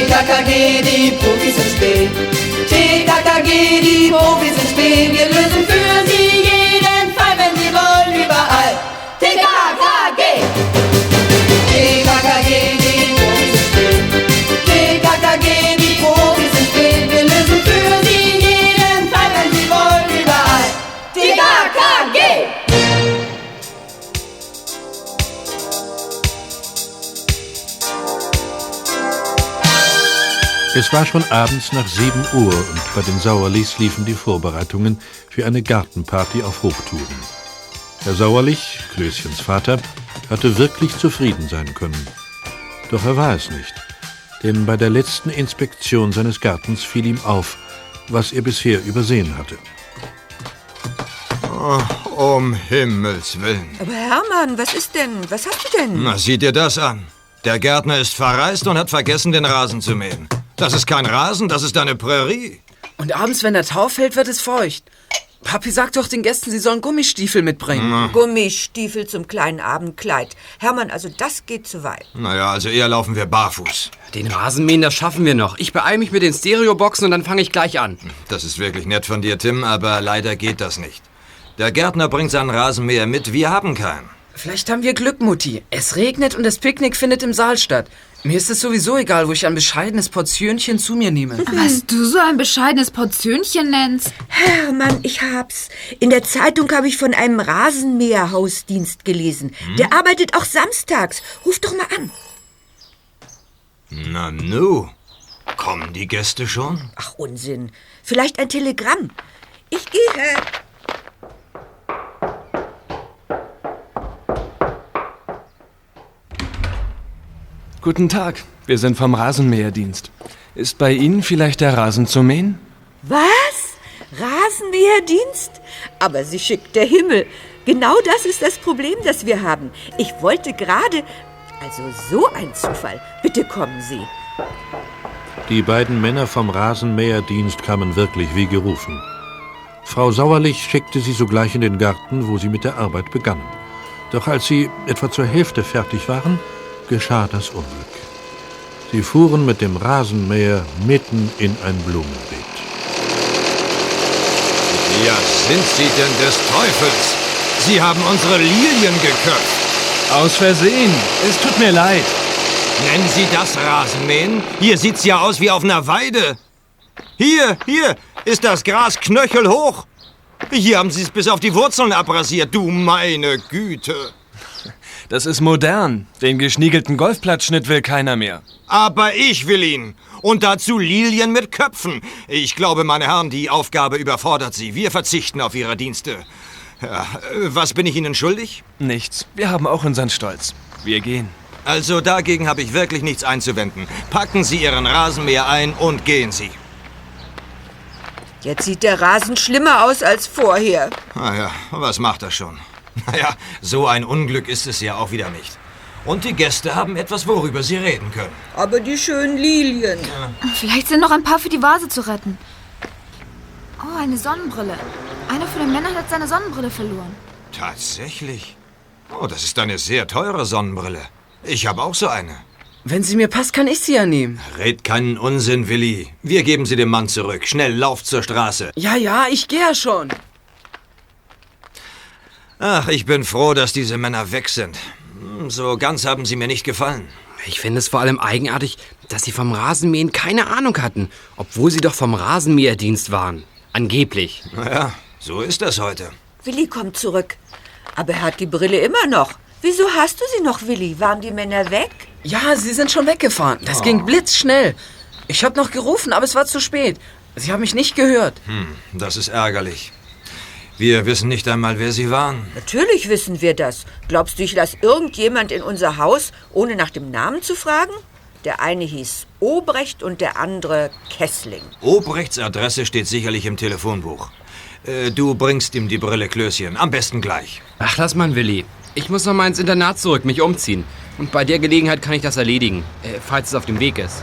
TKKG, die Profis im Spiel. TKKG, die Profis im Spiel. Wir lösen für Es war schon abends nach 7 Uhr und bei den Sauerlichs liefen die Vorbereitungen für eine Gartenparty auf Hochtouren. Herr Sauerlich, Klößchens Vater, hatte wirklich zufrieden sein können. Doch er war es nicht, denn bei der letzten Inspektion seines Gartens fiel ihm auf, was er bisher übersehen hatte. Oh, um Himmels Willen. Aber Hermann, was ist denn? Was hast du denn? Na, sieh dir das an. Der Gärtner ist verreist und hat vergessen, den Rasen zu mähen. Das ist kein Rasen, das ist eine Prärie. Und abends, wenn der Tau fällt, wird es feucht. Papi sagt doch den Gästen, sie sollen Gummistiefel mitbringen. Gummistiefel zum kleinen Abendkleid. Hermann, also das geht zu weit. Naja, also eher laufen wir barfuß. Den Rasenmähen, das schaffen wir noch. Ich beeile mich mit den Stereoboxen und dann fange ich gleich an. Das ist wirklich nett von dir, Tim, aber leider geht das nicht. Der Gärtner bringt seinen Rasenmäher mit, wir haben keinen. Vielleicht haben wir Glück, Mutti. Es regnet und das Picknick findet im Saal statt. Mir ist es sowieso egal, wo ich ein bescheidenes Portionchen zu mir nehme. Was du so ein bescheidenes Portionchen nennst. Hermann, ich hab's. In der Zeitung habe ich von einem Rasenmäherhausdienst gelesen. Der arbeitet auch samstags. Ruf doch mal an. Na nu, kommen die Gäste schon? Ach, Unsinn. Vielleicht ein Telegramm. Ich gehe. Guten Tag, wir sind vom Rasenmäherdienst. Ist bei Ihnen vielleicht der Rasen zu mähen? Was? Rasenmäherdienst? Aber sie schickt der Himmel. Genau das ist das Problem, das wir haben. Ich wollte gerade. Also so ein Zufall. Bitte kommen Sie. Die beiden Männer vom Rasenmäherdienst kamen wirklich wie gerufen. Frau Sauerlich schickte sie sogleich in den Garten, wo sie mit der Arbeit begannen. Doch als sie etwa zur Hälfte fertig waren, geschah das Unglück. Sie fuhren mit dem Rasenmäher mitten in ein Blumenbeet. Ja, sind Sie denn des Teufels? Sie haben unsere Lilien geköpft. Aus Versehen. Es tut mir leid. Nennen Sie das Rasenmähen? Hier sieht's ja aus wie auf einer Weide. Hier, hier ist das Gras knöchelhoch. Hier haben Sie es bis auf die Wurzeln abrasiert, du meine Güte. Das ist modern. Den geschniegelten Golfplatzschnitt will keiner mehr. Aber ich will ihn. Und dazu Lilien mit Köpfen. Ich glaube, meine Herren, die Aufgabe überfordert Sie. Wir verzichten auf Ihre Dienste. Ja, was bin ich Ihnen schuldig? Nichts. Wir haben auch unseren Stolz. Wir gehen. Also dagegen habe ich wirklich nichts einzuwenden. Packen Sie Ihren Rasenmäher ein und gehen Sie. Jetzt sieht der Rasen schlimmer aus als vorher. Naja, was macht das schon? Naja, so ein Unglück ist es ja auch wieder nicht. Und die Gäste haben etwas, worüber sie reden können. Aber die schönen Lilien. Vielleicht sind noch ein paar für die Vase zu retten. Oh, eine Sonnenbrille. Einer von den Männern hat seine Sonnenbrille verloren. Tatsächlich? Oh, das ist eine sehr teure Sonnenbrille. Ich habe auch so eine. Wenn sie mir passt, kann ich sie ja nehmen. Red keinen Unsinn, Willi. Wir geben sie dem Mann zurück. Schnell, lauft zur Straße. Ja, ja, ich gehe ja schon. Ach, ich bin froh, dass diese Männer weg sind. So ganz haben sie mir nicht gefallen. Ich finde es vor allem eigenartig, dass sie vom Rasenmähen keine Ahnung hatten, obwohl sie doch vom Rasenmäherdienst waren. Angeblich. Naja, so ist das heute. Willi kommt zurück. Aber er hat die Brille immer noch. Wieso hast du sie noch, Willi? Waren die Männer weg? Ja, sie sind schon weggefahren. Das ging blitzschnell. Ich habe noch gerufen, aber es war zu spät. Sie haben mich nicht gehört. Hm, das ist ärgerlich. Wir wissen nicht einmal, wer sie waren. Natürlich wissen wir das. Glaubst du, ich lasse irgendjemand in unser Haus, ohne nach dem Namen zu fragen? Der eine hieß Obrecht und der andere Kessling. Obrechts Adresse steht sicherlich im Telefonbuch. Äh, du bringst ihm die Brille, Klößchen. Am besten gleich. Ach, lass mal, Willi. Ich muss noch mal ins Internat zurück, mich umziehen. Und bei der Gelegenheit kann ich das erledigen, äh, falls es auf dem Weg ist.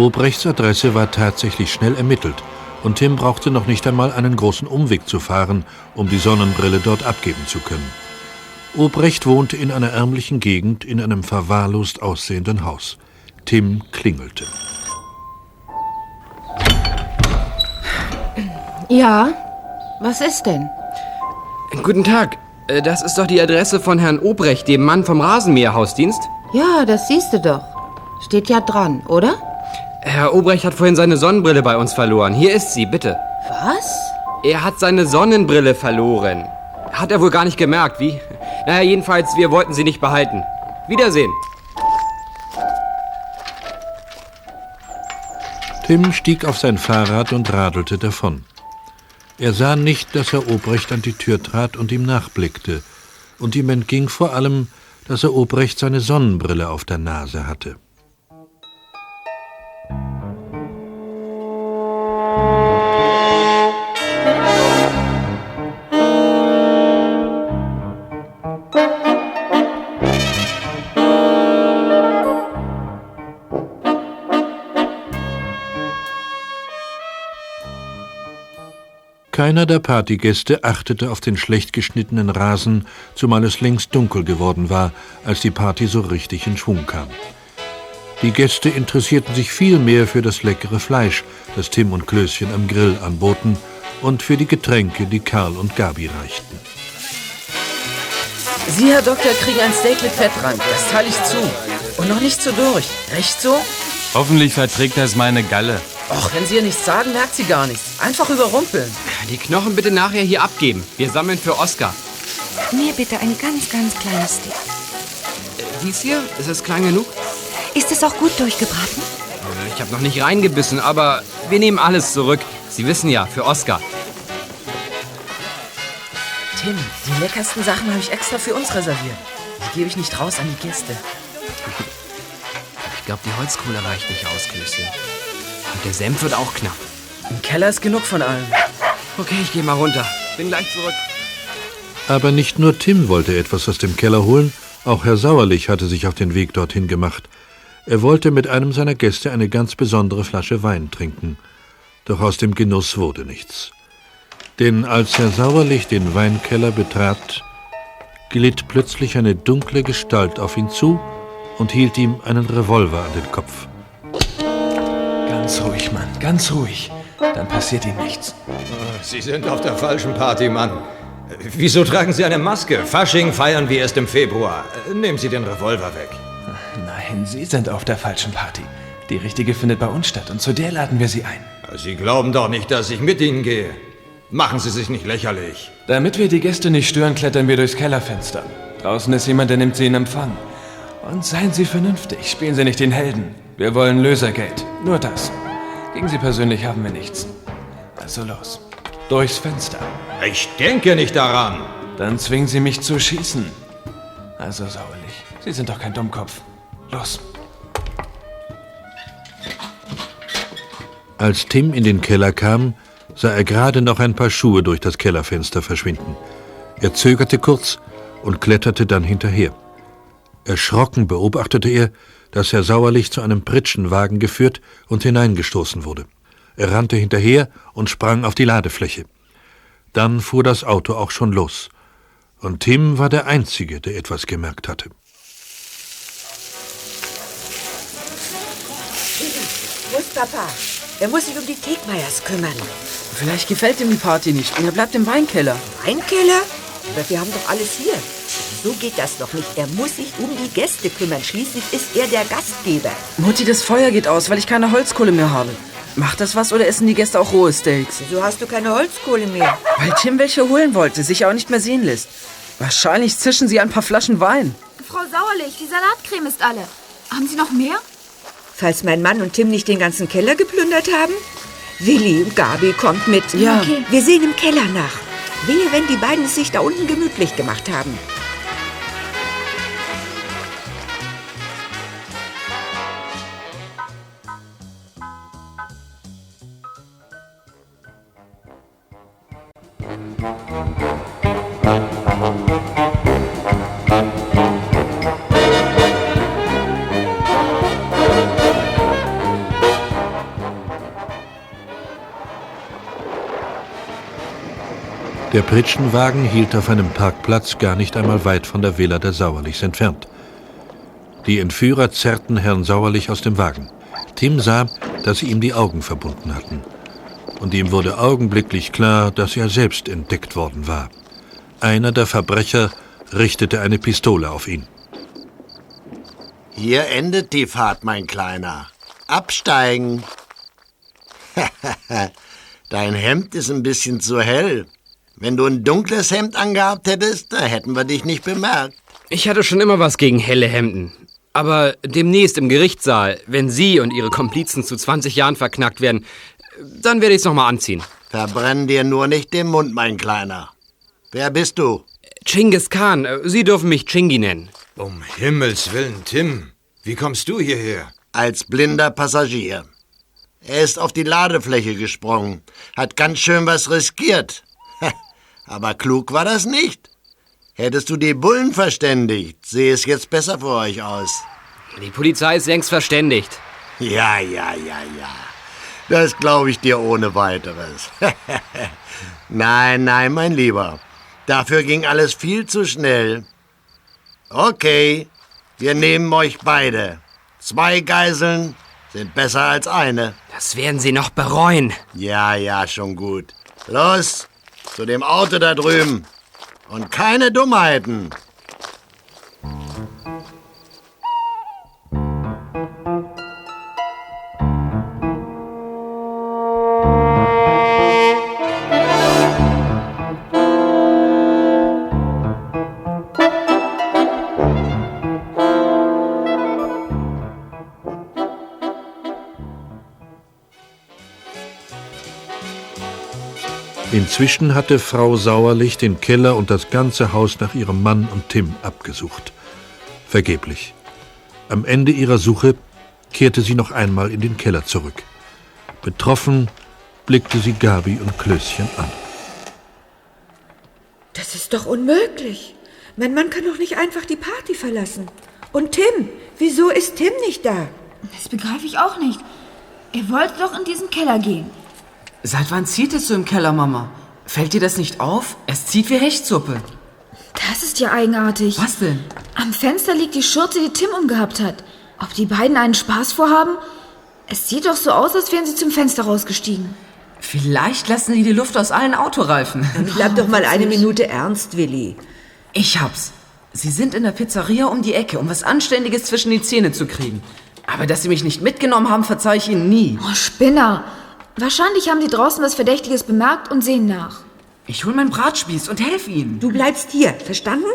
Obrechts Adresse war tatsächlich schnell ermittelt und Tim brauchte noch nicht einmal einen großen Umweg zu fahren, um die Sonnenbrille dort abgeben zu können. Obrecht wohnte in einer ärmlichen Gegend in einem verwahrlost aussehenden Haus. Tim klingelte. Ja, was ist denn? Guten Tag. Äh, Das ist doch die Adresse von Herrn Obrecht, dem Mann vom Rasenmäherhausdienst. Ja, das siehst du doch. Steht ja dran, oder? Herr Obrecht hat vorhin seine Sonnenbrille bei uns verloren. Hier ist sie, bitte. Was? Er hat seine Sonnenbrille verloren. Hat er wohl gar nicht gemerkt, wie? Naja, jedenfalls, wir wollten sie nicht behalten. Wiedersehen. Tim stieg auf sein Fahrrad und radelte davon. Er sah nicht, dass Herr Obrecht an die Tür trat und ihm nachblickte, und ihm entging vor allem, dass Herr Obrecht seine Sonnenbrille auf der Nase hatte. Keiner der Partygäste achtete auf den schlecht geschnittenen Rasen, zumal es längst dunkel geworden war, als die Party so richtig in Schwung kam. Die Gäste interessierten sich viel mehr für das leckere Fleisch, das Tim und Klößchen am Grill anboten, und für die Getränke, die Karl und Gabi reichten. Sie, Herr Doktor, kriegen ein Steak mit Fettrand. Das teile ich zu. Und noch nicht so durch. Recht so? Hoffentlich verträgt das meine Galle. Och, wenn Sie ihr nichts sagen, merkt sie gar nichts. Einfach überrumpeln. Die Knochen bitte nachher hier abgeben. Wir sammeln für Oscar. Mir bitte ein ganz, ganz kleines Stück. Dies hier? Ist es klein genug? Ist es auch gut durchgebraten? Äh, Ich habe noch nicht reingebissen, aber wir nehmen alles zurück. Sie wissen ja, für Oscar. Tim, die leckersten Sachen habe ich extra für uns reserviert. Die gebe ich nicht raus an die Gäste. Ich glaube, die Holzkohle reicht nicht aus, Klößchen. Und der Senf wird auch knapp. Im Keller ist genug von allem. Okay, ich gehe mal runter. Bin gleich zurück. Aber nicht nur Tim wollte etwas aus dem Keller holen, auch Herr Sauerlich hatte sich auf den Weg dorthin gemacht. Er wollte mit einem seiner Gäste eine ganz besondere Flasche Wein trinken. Doch aus dem Genuss wurde nichts. Denn als Herr Sauerlich den Weinkeller betrat, glitt plötzlich eine dunkle Gestalt auf ihn zu und hielt ihm einen Revolver an den Kopf. Ganz ruhig, Mann, ganz ruhig. Dann passiert ihm nichts. Sie sind auf der falschen Party, Mann. Wieso tragen Sie eine Maske? Fasching feiern wir erst im Februar. Nehmen Sie den Revolver weg. Nein, Sie sind auf der falschen Party. Die richtige findet bei uns statt und zu der laden wir Sie ein. Sie glauben doch nicht, dass ich mit Ihnen gehe. Machen Sie sich nicht lächerlich. Damit wir die Gäste nicht stören, klettern wir durchs Kellerfenster. Draußen ist jemand, der nimmt sie in Empfang. Und seien Sie vernünftig, spielen Sie nicht den Helden. Wir wollen Lösergeld. Nur das. Gegen Sie persönlich haben wir nichts. Also los. Durchs Fenster. Ich denke nicht daran. Dann zwingen Sie mich zu schießen. Also sauerlich. Sie sind doch kein Dummkopf. Los. Als Tim in den Keller kam, sah er gerade noch ein paar Schuhe durch das Kellerfenster verschwinden. Er zögerte kurz und kletterte dann hinterher. Erschrocken beobachtete er, dass Herr Sauerlich zu einem Pritschenwagen geführt und hineingestoßen wurde. Er rannte hinterher und sprang auf die Ladefläche. Dann fuhr das Auto auch schon los. Und Tim war der Einzige, der etwas gemerkt hatte. Wo ist Papa? Er muss sich um die Tegmeiers kümmern. Vielleicht gefällt ihm die Party nicht und er bleibt im Weinkeller. Weinkeller? Aber wir haben doch alles hier. So geht das doch nicht. Er muss sich um die Gäste kümmern. Schließlich ist er der Gastgeber. Mutti, das Feuer geht aus, weil ich keine Holzkohle mehr habe. Macht das was oder essen die Gäste auch rohe Steaks? Wieso hast du keine Holzkohle mehr? Weil Tim welche holen wollte, sich auch nicht mehr sehen lässt. Wahrscheinlich zischen sie ein paar Flaschen Wein. Frau Sauerlich, die Salatcreme ist alle. Haben Sie noch mehr? Falls mein Mann und Tim nicht den ganzen Keller geplündert haben? Willi und Gabi kommt mit. Ja. Okay. Wir sehen im Keller nach. Wehe, wenn die beiden es sich da unten gemütlich gemacht haben. Der Pritschenwagen hielt auf einem Parkplatz gar nicht einmal weit von der Villa der Sauerlichs entfernt. Die Entführer zerrten Herrn Sauerlich aus dem Wagen. Tim sah, dass sie ihm die Augen verbunden hatten. Und ihm wurde augenblicklich klar, dass er selbst entdeckt worden war. Einer der Verbrecher richtete eine Pistole auf ihn. Hier endet die Fahrt, mein Kleiner. Absteigen. Dein Hemd ist ein bisschen zu hell. Wenn du ein dunkles Hemd angehabt hättest, da hätten wir dich nicht bemerkt. Ich hatte schon immer was gegen helle Hemden. Aber demnächst im Gerichtssaal, wenn Sie und Ihre Komplizen zu 20 Jahren verknackt werden, dann werde ich es nochmal anziehen. Verbrenn dir nur nicht den Mund, mein Kleiner. Wer bist du? Chinggis Khan. Sie dürfen mich Chingi nennen. Um Himmels Willen, Tim. Wie kommst du hierher? Als blinder Passagier. Er ist auf die Ladefläche gesprungen, hat ganz schön was riskiert. Aber klug war das nicht. Hättest du die Bullen verständigt, sehe es jetzt besser für euch aus. Die Polizei ist längst verständigt. Ja, ja, ja, ja. Das glaube ich dir ohne weiteres. nein, nein, mein Lieber. Dafür ging alles viel zu schnell. Okay, wir nehmen euch beide. Zwei Geiseln sind besser als eine. Das werden Sie noch bereuen. Ja, ja, schon gut. Los, zu dem Auto da drüben. Und keine Dummheiten. Inzwischen hatte Frau Sauerlich den Keller und das ganze Haus nach ihrem Mann und Tim abgesucht. Vergeblich. Am Ende ihrer Suche kehrte sie noch einmal in den Keller zurück. Betroffen blickte sie Gabi und Klößchen an. Das ist doch unmöglich. Mein Mann kann doch nicht einfach die Party verlassen. Und Tim, wieso ist Tim nicht da? Das begreife ich auch nicht. Er wollte doch in diesen Keller gehen. Seit wann zieht es so im Keller, Mama? Fällt dir das nicht auf? Es zieht wie Hechtsuppe. Das ist ja eigenartig. Was denn? Am Fenster liegt die Schürze, die Tim umgehabt hat. Ob die beiden einen Spaß vorhaben? Es sieht doch so aus, als wären sie zum Fenster rausgestiegen. Vielleicht lassen sie die Luft aus allen Autoreifen. Bleib doch mal eine Minute ernst, Willi. Ich hab's. Sie sind in der Pizzeria um die Ecke, um was Anständiges zwischen die Zähne zu kriegen. Aber dass Sie mich nicht mitgenommen haben, verzeih ich Ihnen nie. Oh, Spinner. Wahrscheinlich haben die draußen was Verdächtiges bemerkt und sehen nach. Ich hol meinen Bratspieß und helf Ihnen. Du bleibst hier, verstanden?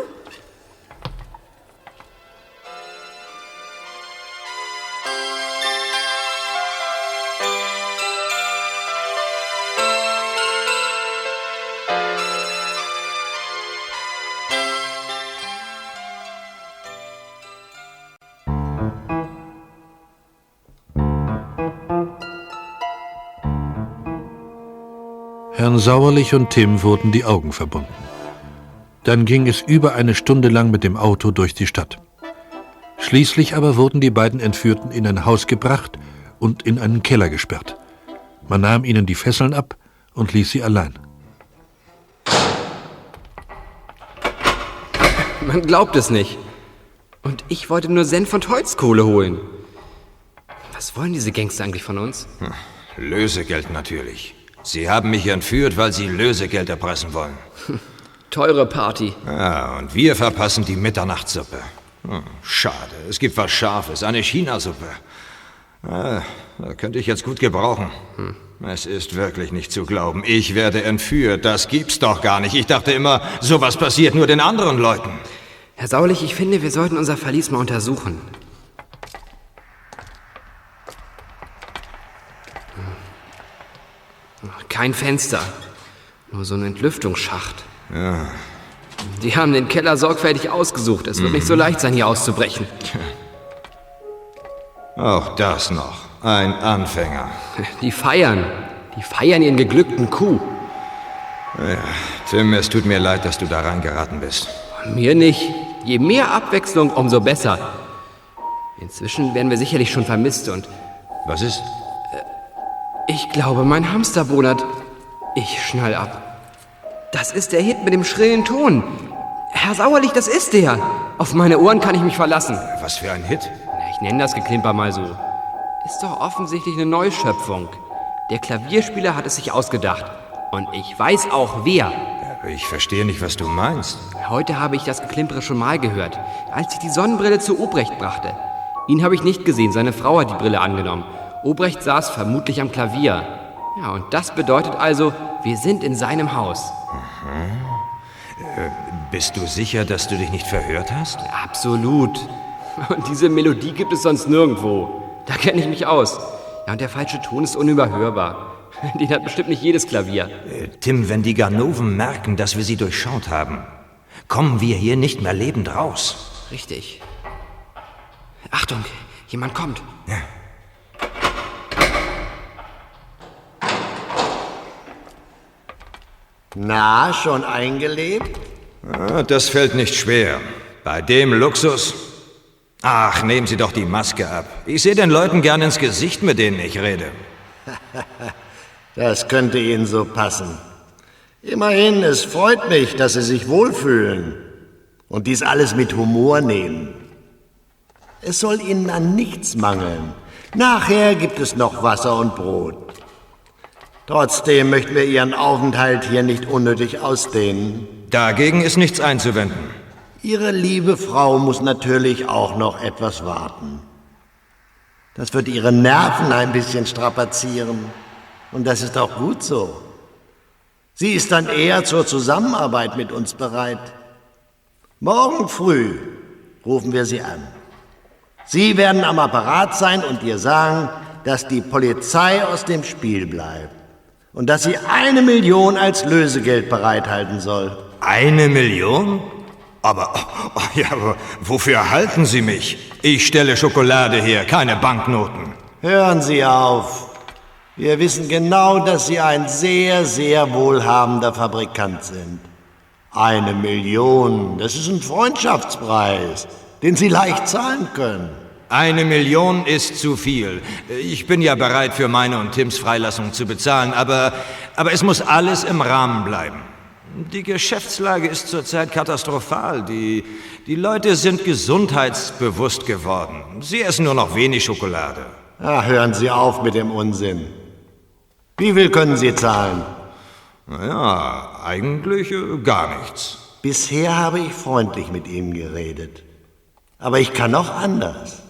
Herrn Sauerlich und Tim wurden die Augen verbunden. Dann ging es über eine Stunde lang mit dem Auto durch die Stadt. Schließlich aber wurden die beiden Entführten in ein Haus gebracht und in einen Keller gesperrt. Man nahm ihnen die Fesseln ab und ließ sie allein. Man glaubt es nicht. Und ich wollte nur Senf und Holzkohle holen. Was wollen diese Gangster eigentlich von uns? Hm, Lösegeld natürlich. Sie haben mich entführt, weil Sie Lösegeld erpressen wollen. Teure Party. Ja, und wir verpassen die Mitternachtssuppe. Hm, schade, es gibt was Scharfes, eine Chinasuppe. Ah, da könnte ich jetzt gut gebrauchen. Hm. Es ist wirklich nicht zu glauben. Ich werde entführt. Das gibt's doch gar nicht. Ich dachte immer, sowas passiert nur den anderen Leuten. Herr Saulich, ich finde, wir sollten unser Verlies mal untersuchen. Kein Fenster. Nur so ein Entlüftungsschacht. Ja. Die haben den Keller sorgfältig ausgesucht. Es wird nicht so leicht sein, hier auszubrechen. Auch das noch. Ein Anfänger. Die feiern. Die feiern ihren geglückten Coup. Ja, Tim, es tut mir leid, dass du da reingeraten bist. Mir nicht. Je mehr Abwechslung, umso besser. Inzwischen werden wir sicherlich schon vermisst und... Was ist? Ich glaube, mein Hamster bonert. Ich schnall ab. Das ist der Hit mit dem schrillen Ton. Herr Sauerlich, das ist der. Auf meine Ohren kann ich mich verlassen. Was für ein Hit? Ich nenne das Geklimper mal so. Ist doch offensichtlich eine Neuschöpfung. Der Klavierspieler hat es sich ausgedacht. Und ich weiß auch wer. Ich verstehe nicht, was du meinst. Heute habe ich das Geklimpere schon mal gehört, als ich die Sonnenbrille zu Obrecht brachte. Ihn habe ich nicht gesehen, seine Frau hat die Brille angenommen. Obrecht saß vermutlich am Klavier. Ja, und das bedeutet also, wir sind in seinem Haus. Äh, bist du sicher, dass du dich nicht verhört hast? Absolut. Und diese Melodie gibt es sonst nirgendwo. Da kenne ich mich aus. Ja, und der falsche Ton ist unüberhörbar. Den hat bestimmt nicht jedes Klavier. Äh, Tim, wenn die Ganoven merken, dass wir sie durchschaut haben, kommen wir hier nicht mehr lebend raus. Richtig. Achtung, jemand kommt. Ja. Na, schon eingelebt? Ah, Das fällt nicht schwer. Bei dem Luxus. Ach, nehmen Sie doch die Maske ab. Ich sehe den Leuten gern ins Gesicht, mit denen ich rede. Das könnte Ihnen so passen. Immerhin, es freut mich, dass Sie sich wohlfühlen und dies alles mit Humor nehmen. Es soll Ihnen an nichts mangeln. Nachher gibt es noch Wasser und Brot. Trotzdem möchten wir Ihren Aufenthalt hier nicht unnötig ausdehnen. Dagegen ist nichts einzuwenden. Ihre liebe Frau muss natürlich auch noch etwas warten. Das wird Ihre Nerven ein bisschen strapazieren. Und das ist auch gut so. Sie ist dann eher zur Zusammenarbeit mit uns bereit. Morgen früh rufen wir Sie an. Sie werden am Apparat sein und ihr sagen, dass die Polizei aus dem Spiel bleibt und dass sie eine Million als Lösegeld bereithalten soll. Eine Million? Aber, oh, ja, aber wofür halten Sie mich? Ich stelle Schokolade her, keine Banknoten. Hören Sie auf. Wir wissen genau, dass Sie ein sehr, sehr wohlhabender Fabrikant sind. Eine Million, das ist ein Freundschaftspreis, den Sie leicht zahlen können. Eine Million ist zu viel. Ich bin ja bereit, für meine und Tims Freilassung zu bezahlen, aber, aber es muss alles im Rahmen bleiben. Die Geschäftslage ist zurzeit katastrophal. Die, die Leute sind gesundheitsbewusst geworden. Sie essen nur noch wenig Schokolade. Ah, hören Sie auf mit dem Unsinn. Wie viel können Sie zahlen? Naja, eigentlich äh, gar nichts. Bisher habe ich freundlich mit Ihnen geredet. Aber ich kann auch anders.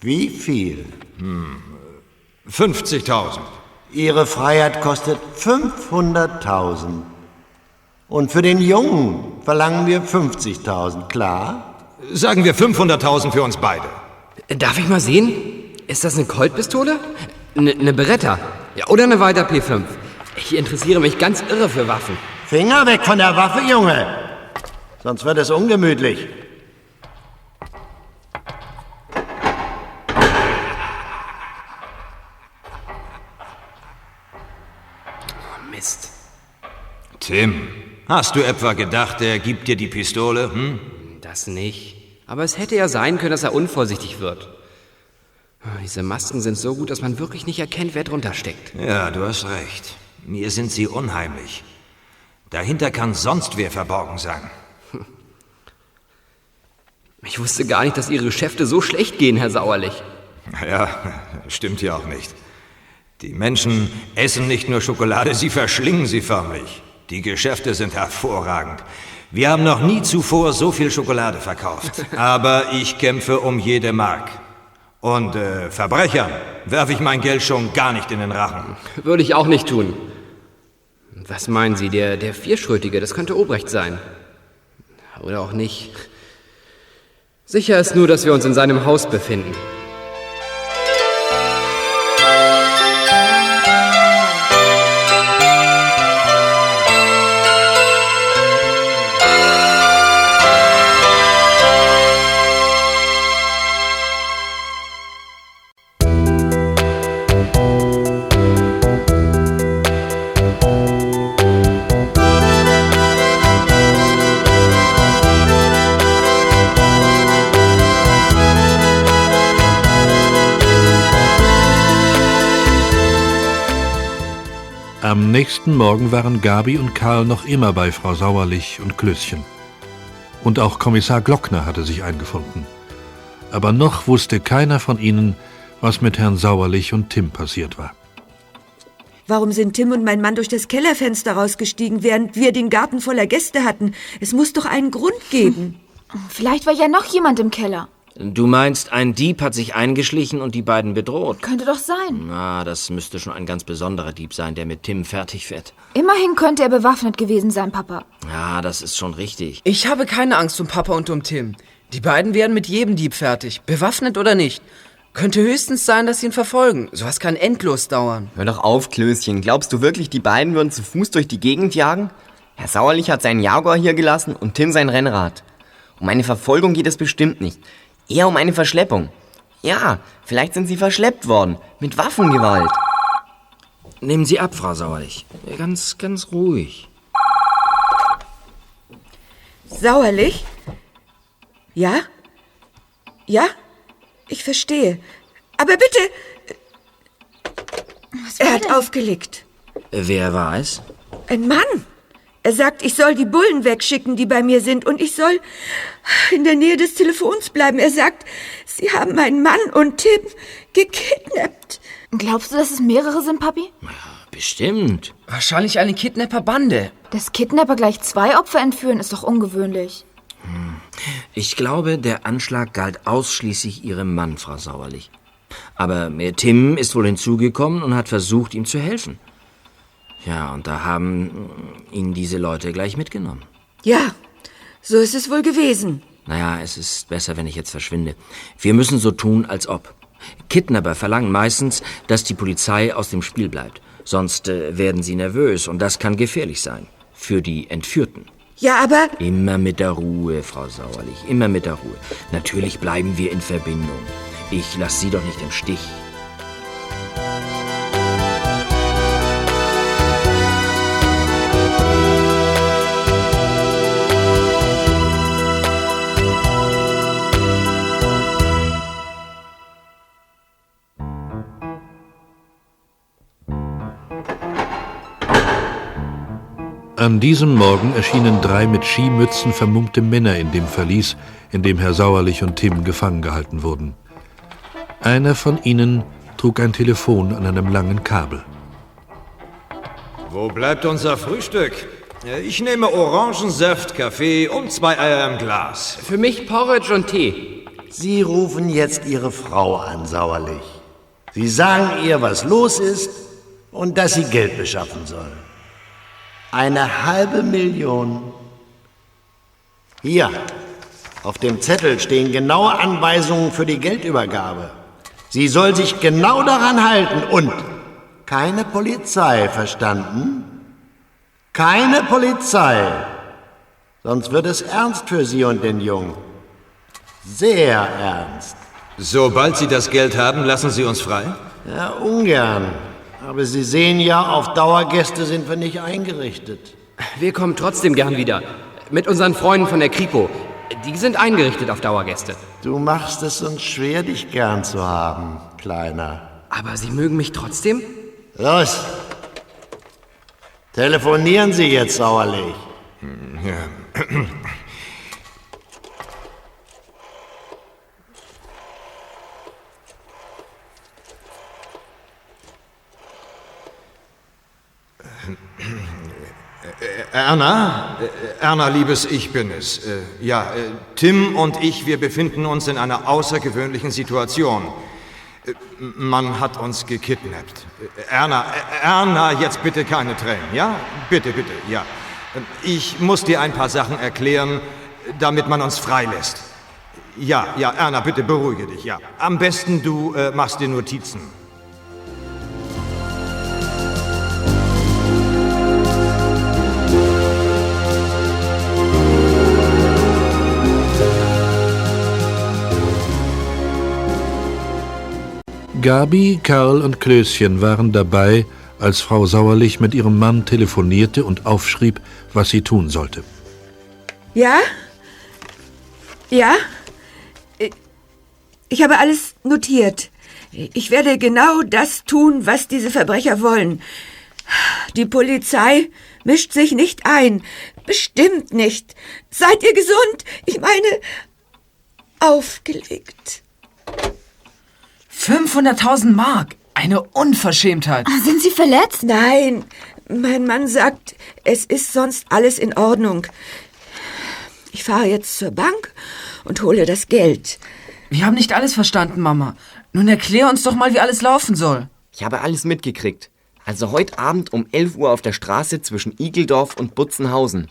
Wie viel? Hm, 50.000. Ihre Freiheit kostet 500.000. Und für den Jungen verlangen wir 50.000, klar? Sagen wir 500.000 für uns beide. Darf ich mal sehen? Ist das eine Coltpistole? Eine ne Beretta? Ja, oder eine Walter P5? Ich interessiere mich ganz irre für Waffen. Finger weg von der Waffe, Junge! Sonst wird es ungemütlich. Mist. Tim, hast du etwa gedacht, er gibt dir die Pistole? Hm? Das nicht. Aber es hätte ja sein können, dass er unvorsichtig wird. Diese Masken sind so gut, dass man wirklich nicht erkennt, wer drunter steckt. Ja, du hast recht. Mir sind sie unheimlich. Dahinter kann sonst wer verborgen sein. Ich wusste gar nicht, dass Ihre Geschäfte so schlecht gehen, Herr Sauerlich. Ja, stimmt ja auch nicht. Die Menschen essen nicht nur Schokolade, sie verschlingen sie förmlich. Die Geschäfte sind hervorragend. Wir haben noch nie zuvor so viel Schokolade verkauft. Aber ich kämpfe um jede Mark. Und äh, Verbrechern werfe ich mein Geld schon gar nicht in den Rachen. Würde ich auch nicht tun. Was meinen Sie, der, der Vierschrötige, das könnte Obrecht sein. Oder auch nicht. Sicher ist nur, dass wir uns in seinem Haus befinden. Nächsten Morgen waren Gabi und Karl noch immer bei Frau Sauerlich und Klößchen. Und auch Kommissar Glockner hatte sich eingefunden. Aber noch wusste keiner von ihnen, was mit Herrn Sauerlich und Tim passiert war. Warum sind Tim und mein Mann durch das Kellerfenster rausgestiegen, während wir den Garten voller Gäste hatten? Es muss doch einen Grund geben. Vielleicht war ja noch jemand im Keller. Du meinst, ein Dieb hat sich eingeschlichen und die beiden bedroht? Könnte doch sein. Na, das müsste schon ein ganz besonderer Dieb sein, der mit Tim fertig fährt. Immerhin könnte er bewaffnet gewesen sein, Papa. Ja, das ist schon richtig. Ich habe keine Angst um Papa und um Tim. Die beiden werden mit jedem Dieb fertig, bewaffnet oder nicht. Könnte höchstens sein, dass sie ihn verfolgen. Sowas kann endlos dauern. Hör doch auf, Klößchen. Glaubst du wirklich, die beiden würden zu Fuß durch die Gegend jagen? Herr Sauerlich hat seinen Jaguar hier gelassen und Tim sein Rennrad. Um eine Verfolgung geht es bestimmt nicht. Eher um eine Verschleppung. Ja, vielleicht sind sie verschleppt worden. Mit Waffengewalt. Nehmen Sie ab, Frau Sauerlich. Ganz, ganz ruhig. Sauerlich? Ja? Ja? Ich verstehe. Aber bitte. er hat aufgelegt. Wer war es? Ein Mann. Er sagt, ich soll die Bullen wegschicken, die bei mir sind, und ich soll in der Nähe des Telefons bleiben. Er sagt, sie haben meinen Mann und Tim gekidnappt. Glaubst du, dass es mehrere sind, Papi? Bestimmt. Wahrscheinlich eine Kidnapper-Bande. Dass Kidnapper gleich zwei Opfer entführen, ist doch ungewöhnlich. Ich glaube, der Anschlag galt ausschließlich Ihrem Mann, Frau Sauerlich. Aber Tim ist wohl hinzugekommen und hat versucht, ihm zu helfen. Ja, und da haben ihn diese Leute gleich mitgenommen. Ja, so ist es wohl gewesen. Naja, es ist besser, wenn ich jetzt verschwinde. Wir müssen so tun, als ob. Kidnapper verlangen meistens, dass die Polizei aus dem Spiel bleibt. Sonst äh, werden sie nervös und das kann gefährlich sein. Für die Entführten. Ja, aber. Immer mit der Ruhe, Frau Sauerlich. Immer mit der Ruhe. Natürlich bleiben wir in Verbindung. Ich lasse Sie doch nicht im Stich. An diesem Morgen erschienen drei mit Skimützen vermummte Männer in dem Verlies, in dem Herr Sauerlich und Tim gefangen gehalten wurden. Einer von ihnen trug ein Telefon an einem langen Kabel. Wo bleibt unser Frühstück? Ich nehme Orangensaft, Kaffee und zwei Eier im Glas. Für mich Porridge und Tee. Sie rufen jetzt Ihre Frau an, Sauerlich. Sie sagen ihr, was los ist und dass sie Geld beschaffen soll. Eine halbe Million. Hier, auf dem Zettel stehen genaue Anweisungen für die Geldübergabe. Sie soll sich genau daran halten und keine Polizei, verstanden? Keine Polizei. Sonst wird es ernst für Sie und den Jungen. Sehr ernst. Sobald Sie das Geld haben, lassen Sie uns frei? Ja, ungern. Aber Sie sehen ja, auf Dauergäste sind wir nicht eingerichtet. Wir kommen trotzdem gern wieder. Mit unseren Freunden von der Kripo. Die sind eingerichtet auf Dauergäste. Du machst es uns schwer, dich gern zu haben, Kleiner. Aber Sie mögen mich trotzdem? Los! Telefonieren Sie jetzt sauerlich. Ja. Erna? Äh, Erna, Liebes, ich bin es. Äh, ja, äh, Tim und ich, wir befinden uns in einer außergewöhnlichen Situation. Man hat uns gekidnappt. Erna, Erna, jetzt bitte keine Tränen, ja? Bitte, bitte, ja. Ich muss dir ein paar Sachen erklären, damit man uns freilässt. Ja, ja, Erna, bitte beruhige dich, ja. Am besten du äh, machst dir Notizen. Gabi, Karl und Klößchen waren dabei, als Frau Sauerlich mit ihrem Mann telefonierte und aufschrieb, was sie tun sollte. Ja? Ja? Ich habe alles notiert. Ich werde genau das tun, was diese Verbrecher wollen. Die Polizei mischt sich nicht ein. Bestimmt nicht. Seid ihr gesund? Ich meine, aufgelegt. 500.000 Mark. Eine Unverschämtheit. Sind Sie verletzt? Nein. Mein Mann sagt, es ist sonst alles in Ordnung. Ich fahre jetzt zur Bank und hole das Geld. Wir haben nicht alles verstanden, Mama. Nun erklär uns doch mal, wie alles laufen soll. Ich habe alles mitgekriegt. Also heute Abend um 11 Uhr auf der Straße zwischen Igeldorf und Butzenhausen.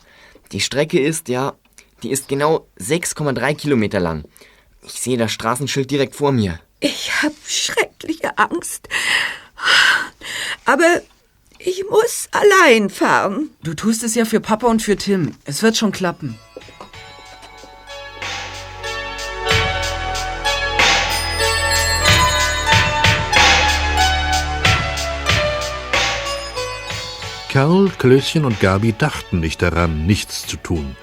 Die Strecke ist, ja, die ist genau 6,3 Kilometer lang. Ich sehe das Straßenschild direkt vor mir. Ich habe schreckliche Angst. Aber ich muss allein fahren. Du tust es ja für Papa und für Tim. Es wird schon klappen. Karl, Klößchen und Gabi dachten nicht daran, nichts zu tun.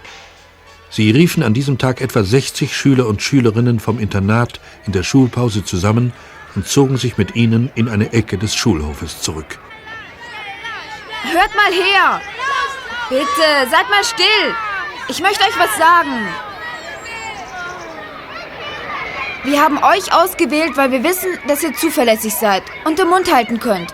Sie riefen an diesem Tag etwa 60 Schüler und Schülerinnen vom Internat in der Schulpause zusammen und zogen sich mit ihnen in eine Ecke des Schulhofes zurück. Hört mal her! Bitte, seid mal still! Ich möchte euch was sagen. Wir haben euch ausgewählt, weil wir wissen, dass ihr zuverlässig seid und den Mund halten könnt.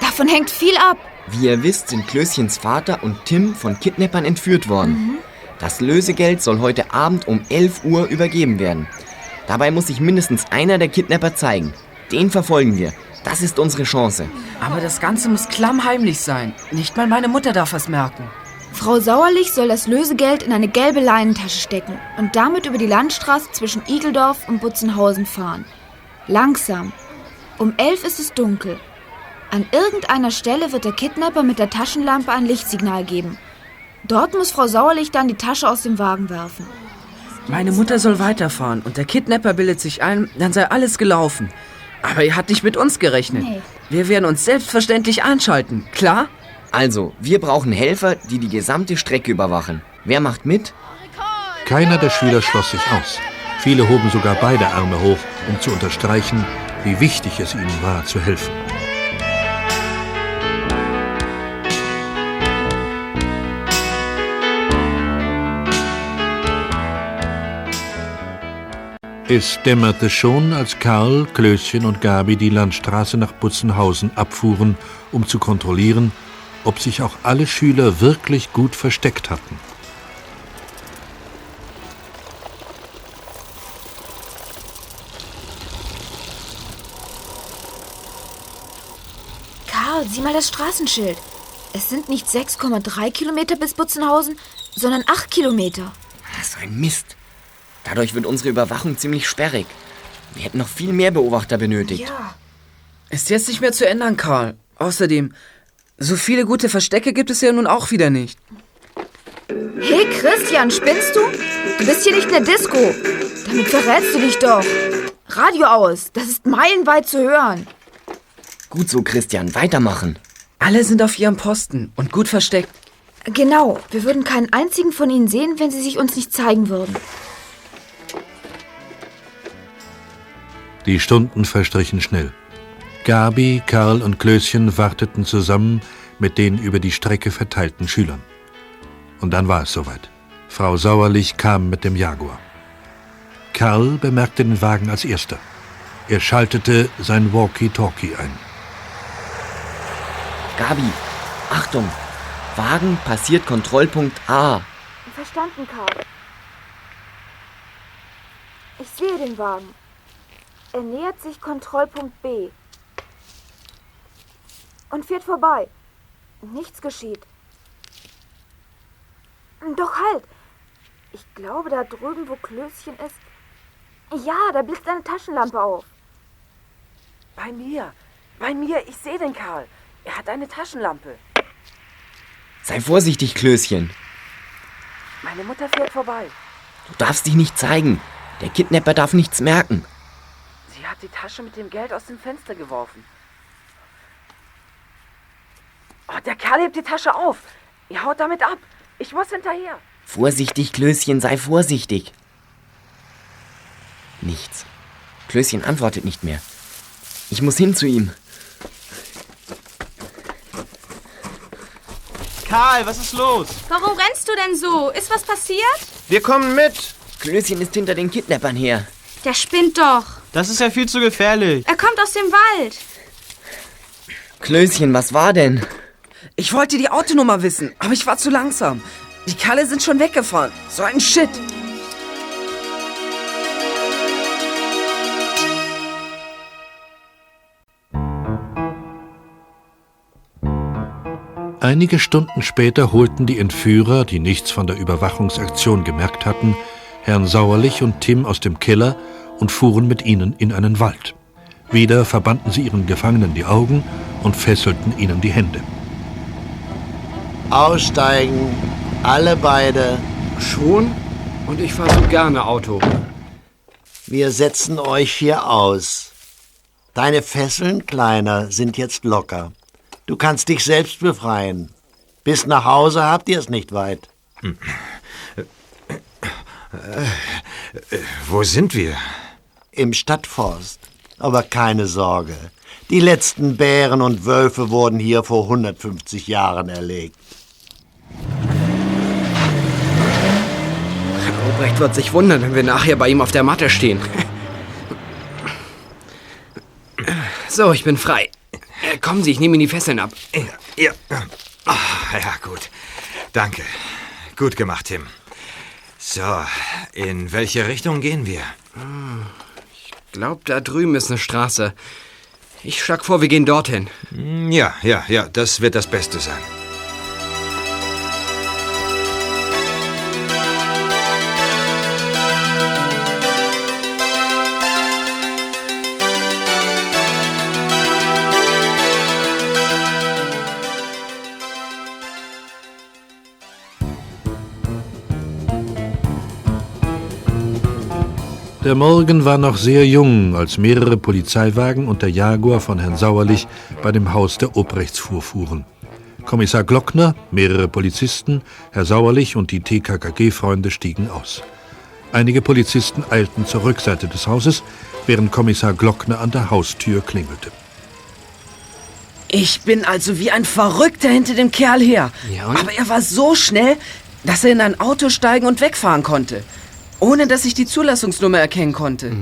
Davon hängt viel ab. Wie ihr wisst, sind Klößchens Vater und Tim von Kidnappern entführt worden. Das Lösegeld soll heute Abend um 11 Uhr übergeben werden. Dabei muss sich mindestens einer der Kidnapper zeigen. Den verfolgen wir. Das ist unsere Chance. Aber das Ganze muss klammheimlich sein. Nicht mal meine Mutter darf es merken. Frau Sauerlich soll das Lösegeld in eine gelbe Leinentasche stecken und damit über die Landstraße zwischen Igeldorf und Butzenhausen fahren. Langsam. Um elf ist es dunkel. An irgendeiner Stelle wird der Kidnapper mit der Taschenlampe ein Lichtsignal geben. Dort muss Frau Sauerlich dann die Tasche aus dem Wagen werfen. Meine Mutter soll weiterfahren und der Kidnapper bildet sich ein, dann sei alles gelaufen. Aber er hat nicht mit uns gerechnet. Nee. Wir werden uns selbstverständlich einschalten, klar? Also, wir brauchen Helfer, die die gesamte Strecke überwachen. Wer macht mit? Keiner der Schüler schloss sich aus. Viele hoben sogar beide Arme hoch, um zu unterstreichen, wie wichtig es ihnen war, zu helfen. Es dämmerte schon, als Karl, Klößchen und Gabi die Landstraße nach Butzenhausen abfuhren, um zu kontrollieren, ob sich auch alle Schüler wirklich gut versteckt hatten. Karl, sieh mal das Straßenschild. Es sind nicht 6,3 Kilometer bis Butzenhausen, sondern 8 Kilometer. Das ist ein Mist. Dadurch wird unsere Überwachung ziemlich sperrig. Wir hätten noch viel mehr Beobachter benötigt. Ja. Ist jetzt nicht mehr zu ändern, Karl. Außerdem, so viele gute Verstecke gibt es ja nun auch wieder nicht. Hey Christian, spinnst du? Du bist hier nicht in der Disco. Damit verrätst du dich doch. Radio aus, das ist meilenweit zu hören. Gut so, Christian, weitermachen. Alle sind auf ihrem Posten und gut versteckt. Genau, wir würden keinen einzigen von ihnen sehen, wenn sie sich uns nicht zeigen würden. Die Stunden verstrichen schnell. Gabi, Karl und Klößchen warteten zusammen mit den über die Strecke verteilten Schülern. Und dann war es soweit. Frau Sauerlich kam mit dem Jaguar. Karl bemerkte den Wagen als erster. Er schaltete sein Walkie-Talkie ein. Gabi, Achtung! Wagen passiert Kontrollpunkt A. Verstanden, Karl. Ich sehe den Wagen. Er nähert sich Kontrollpunkt B. Und fährt vorbei. Nichts geschieht. Doch halt! Ich glaube, da drüben, wo Klößchen ist. Ja, da blitzt eine Taschenlampe auf. Bei mir. Bei mir. Ich sehe den Karl. Er hat eine Taschenlampe. Sei vorsichtig, Klößchen. Meine Mutter fährt vorbei. Du darfst dich nicht zeigen. Der Kidnapper darf nichts merken. Die Tasche mit dem Geld aus dem Fenster geworfen. Oh, der Kerl hebt die Tasche auf. Er haut damit ab. Ich muss hinterher. Vorsichtig, Klößchen, sei vorsichtig. Nichts. Klößchen antwortet nicht mehr. Ich muss hin zu ihm. Karl, was ist los? Warum rennst du denn so? Ist was passiert? Wir kommen mit. Klößchen ist hinter den Kidnappern her. Der spinnt doch. Das ist ja viel zu gefährlich. Er kommt aus dem Wald. Klößchen, was war denn? Ich wollte die Autonummer wissen, aber ich war zu langsam. Die Kalle sind schon weggefahren. So ein Shit. Einige Stunden später holten die Entführer, die nichts von der Überwachungsaktion gemerkt hatten, Herrn Sauerlich und Tim aus dem Keller und fuhren mit ihnen in einen Wald. Wieder verbanden sie ihren Gefangenen die Augen und fesselten ihnen die Hände. Aussteigen, alle beide. Schon? Und ich fahre so gerne Auto. Wir setzen euch hier aus. Deine Fesseln, Kleiner, sind jetzt locker. Du kannst dich selbst befreien. Bis nach Hause habt ihr es nicht weit. Wo sind wir? Im Stadtforst. Aber keine Sorge. Die letzten Bären und Wölfe wurden hier vor 150 Jahren erlegt. Albrecht wird sich wundern, wenn wir nachher bei ihm auf der Matte stehen. So, ich bin frei. Äh, Kommen Sie, ich nehme Ihnen die Fesseln ab. Ja. Ach, ja, gut. Danke. Gut gemacht, Tim. So, in welche Richtung gehen wir? Ich glaube, da drüben ist eine Straße. Ich schlag vor, wir gehen dorthin. Ja, ja, ja, das wird das Beste sein. Der Morgen war noch sehr jung, als mehrere Polizeiwagen und der Jaguar von Herrn Sauerlich bei dem Haus der Obrechts vorfuhren. Kommissar Glockner, mehrere Polizisten, Herr Sauerlich und die TKKG-Freunde stiegen aus. Einige Polizisten eilten zur Rückseite des Hauses, während Kommissar Glockner an der Haustür klingelte. Ich bin also wie ein Verrückter hinter dem Kerl her. Ja? Aber er war so schnell, dass er in ein Auto steigen und wegfahren konnte. Ohne dass ich die Zulassungsnummer erkennen konnte.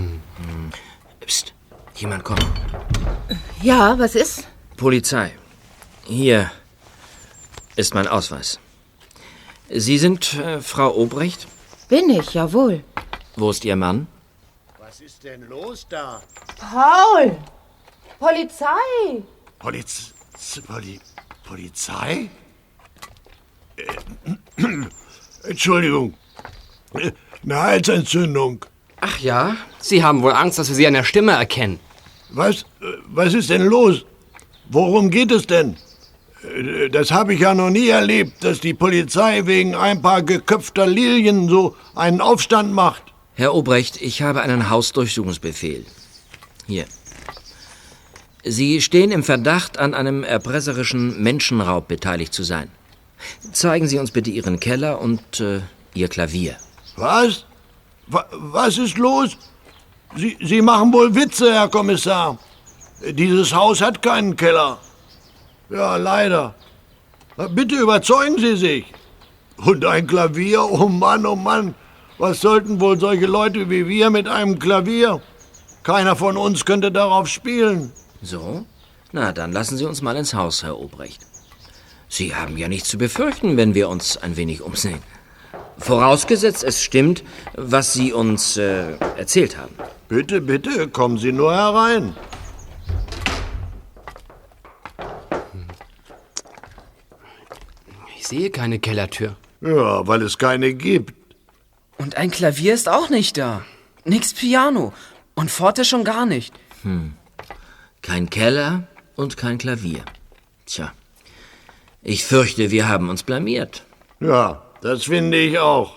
Psst, jemand kommt. Ja, was ist? Polizei. Hier ist mein Ausweis. Sie sind äh, Frau Obrecht? Bin ich, jawohl. Wo ist Ihr Mann? Was ist denn los da? Paul! Polizei! Poliz Poli Polizei? Äh, Entschuldigung. Eine Halsentzündung. Ach ja? Sie haben wohl Angst, dass wir Sie an der Stimme erkennen. Was? Was ist denn los? Worum geht es denn? Das habe ich ja noch nie erlebt, dass die Polizei wegen ein paar geköpfter Lilien so einen Aufstand macht. Herr Obrecht, ich habe einen Hausdurchsuchungsbefehl. Hier. Sie stehen im Verdacht, an einem erpresserischen Menschenraub beteiligt zu sein. Zeigen Sie uns bitte Ihren Keller und äh, Ihr Klavier. Was? Wa- Was ist los? Sie, Sie machen wohl Witze, Herr Kommissar. Dieses Haus hat keinen Keller. Ja, leider. Bitte überzeugen Sie sich. Und ein Klavier? Oh Mann, oh Mann. Was sollten wohl solche Leute wie wir mit einem Klavier? Keiner von uns könnte darauf spielen. So? Na, dann lassen Sie uns mal ins Haus, Herr Obrecht. Sie haben ja nichts zu befürchten, wenn wir uns ein wenig umsehen. Vorausgesetzt, es stimmt, was Sie uns äh, erzählt haben. Bitte, bitte, kommen Sie nur herein. Ich sehe keine Kellertür. Ja, weil es keine gibt. Und ein Klavier ist auch nicht da. Nix Piano. Und Forte schon gar nicht. Hm. Kein Keller und kein Klavier. Tja, ich fürchte, wir haben uns blamiert. Ja, das finde ich auch.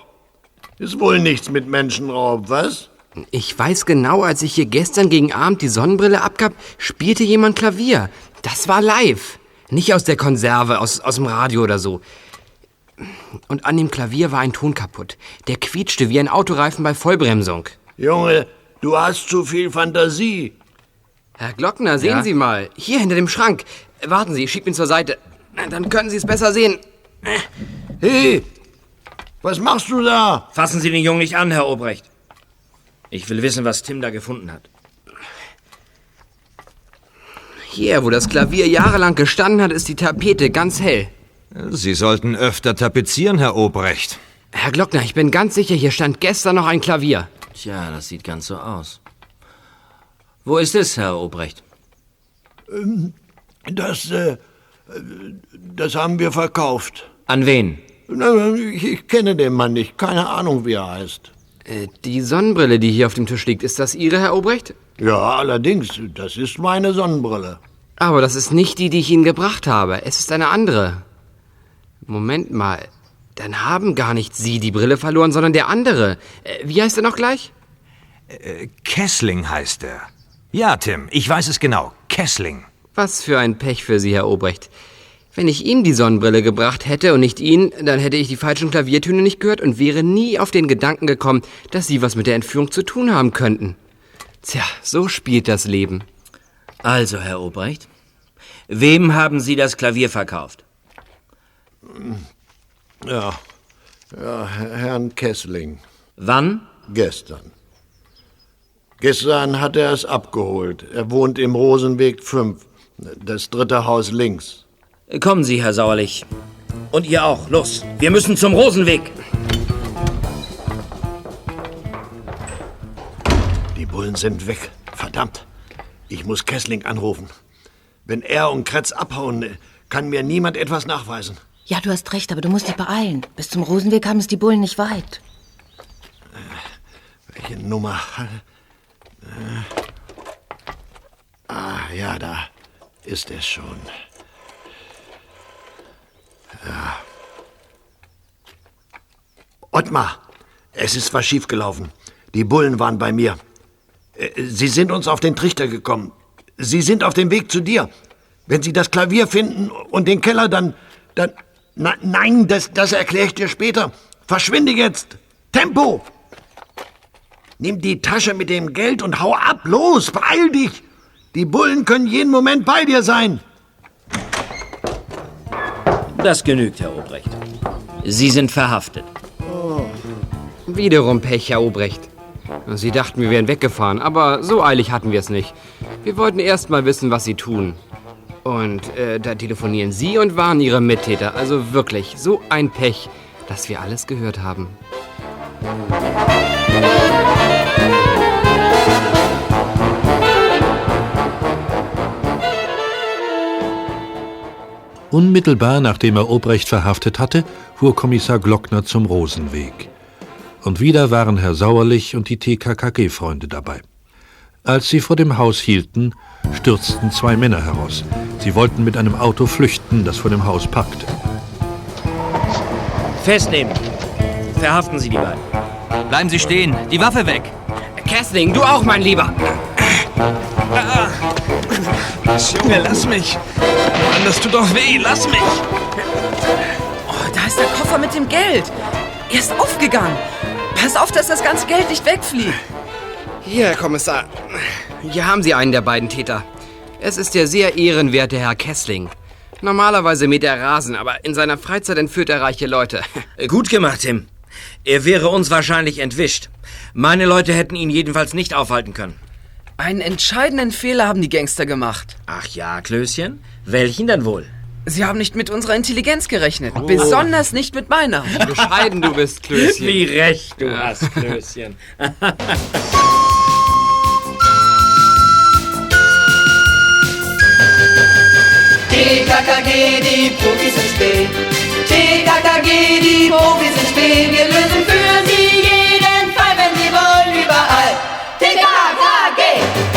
Ist wohl nichts mit Menschenraub, was? Ich weiß genau, als ich hier gestern gegen Abend die Sonnenbrille abgab, spielte jemand Klavier. Das war live. Nicht aus der Konserve, aus, aus dem Radio oder so. Und an dem Klavier war ein Ton kaputt. Der quietschte wie ein Autoreifen bei Vollbremsung. Junge, du hast zu viel Fantasie. Herr Glockner, sehen Ja? Sie mal. Hier hinter dem Schrank. Warten Sie, ich schieb ihn zur Seite. Dann können Sie es besser sehen. Hey, was machst du da? Fassen Sie den Jungen nicht an, Herr Obrecht. Ich will wissen, was Tim da gefunden hat. Hier, wo das Klavier jahrelang gestanden hat, ist die Tapete ganz hell. Sie sollten öfter tapezieren, Herr Obrecht. Herr Glockner, ich bin ganz sicher, hier stand gestern noch ein Klavier. Tja, das sieht ganz so aus. Wo ist es, Herr Obrecht? Ähm, Das, äh, das haben wir verkauft. An wen? Ich kenne den Mann nicht. Keine Ahnung, wie er heißt. Äh, die Sonnenbrille, die hier auf dem Tisch liegt, ist das Ihre, Herr Obrecht? Ja, allerdings. Das ist meine Sonnenbrille. Aber das ist nicht die, die ich Ihnen gebracht habe. Es ist eine andere. Moment mal. Dann haben gar nicht Sie die Brille verloren, sondern der andere. Äh, wie heißt er noch gleich? Äh, Kessling heißt er. Ja, Tim, ich weiß es genau. Kessling. Was für ein Pech für Sie, Herr Obrecht. Wenn ich ihm die Sonnenbrille gebracht hätte und nicht ihn, dann hätte ich die falschen Klaviertöne nicht gehört und wäre nie auf den Gedanken gekommen, dass Sie was mit der Entführung zu tun haben könnten. Tja, so spielt das Leben. Also, Herr Obrecht, wem haben Sie das Klavier verkauft? Ja, ja Herrn Kessling. Wann? Gestern. Gestern hat er es abgeholt. Er wohnt im Rosenweg 5, das dritte Haus links. Kommen Sie, Herr Sauerlich. Und ihr auch. Los, wir müssen zum Rosenweg. Die Bullen sind weg. Verdammt. Ich muss Kessling anrufen. Wenn er und Kretz abhauen, kann mir niemand etwas nachweisen. Ja, du hast recht, aber du musst dich beeilen. Bis zum Rosenweg haben es die Bullen nicht weit. Welche Nummer? Äh. Ah, ja, da ist es schon. Ja. Ottmar, es ist was schiefgelaufen. Die Bullen waren bei mir. Äh, Sie sind uns auf den Trichter gekommen. Sie sind auf dem Weg zu dir. Wenn Sie das Klavier finden und den Keller, dann... dann na, nein, das, das erkläre ich dir später. Verschwinde jetzt. Tempo! Nimm die Tasche mit dem Geld und hau ab. Los, beeil dich. Die Bullen können jeden Moment bei dir sein. Das genügt, Herr Obrecht. Sie sind verhaftet. Wiederum Pech, Herr Obrecht. Sie dachten, wir wären weggefahren, aber so eilig hatten wir es nicht. Wir wollten erst mal wissen, was Sie tun. Und äh, da telefonieren Sie und waren Ihre Mittäter. Also wirklich, so ein Pech, dass wir alles gehört haben. Unmittelbar nachdem er Obrecht verhaftet hatte, fuhr Kommissar Glockner zum Rosenweg. Und wieder waren Herr Sauerlich und die TKKG-Freunde dabei. Als sie vor dem Haus hielten, stürzten zwei Männer heraus. Sie wollten mit einem Auto flüchten, das vor dem Haus parkte. Festnehmen. Verhaften Sie die beiden. Bleiben Sie stehen. Die Waffe weg. Kessling, du auch, mein Lieber. Junge, lass mich. Mann, das tut doch weh. Lass mich. Oh, da ist der Koffer mit dem Geld. Er ist aufgegangen. Pass auf, dass das ganze Geld nicht wegfliegt. Hier, Herr Kommissar. Hier haben Sie einen der beiden Täter. Es ist der sehr ehrenwerte Herr Kessling. Normalerweise mäht er Rasen, aber in seiner Freizeit entführt er reiche Leute. Gut gemacht, Tim. Er wäre uns wahrscheinlich entwischt. Meine Leute hätten ihn jedenfalls nicht aufhalten können. Einen entscheidenden Fehler haben die Gangster gemacht. Ach ja, Klößchen? Welchen denn wohl? Sie haben nicht mit unserer Intelligenz gerechnet. Besonders nicht mit meiner. Wie bescheiden du bist, Klößchen. Wie recht du hast, Klößchen. TKKG, die Profis im Spiel. TKKG, die Profis im Spiel. Wir lösen für sie jeden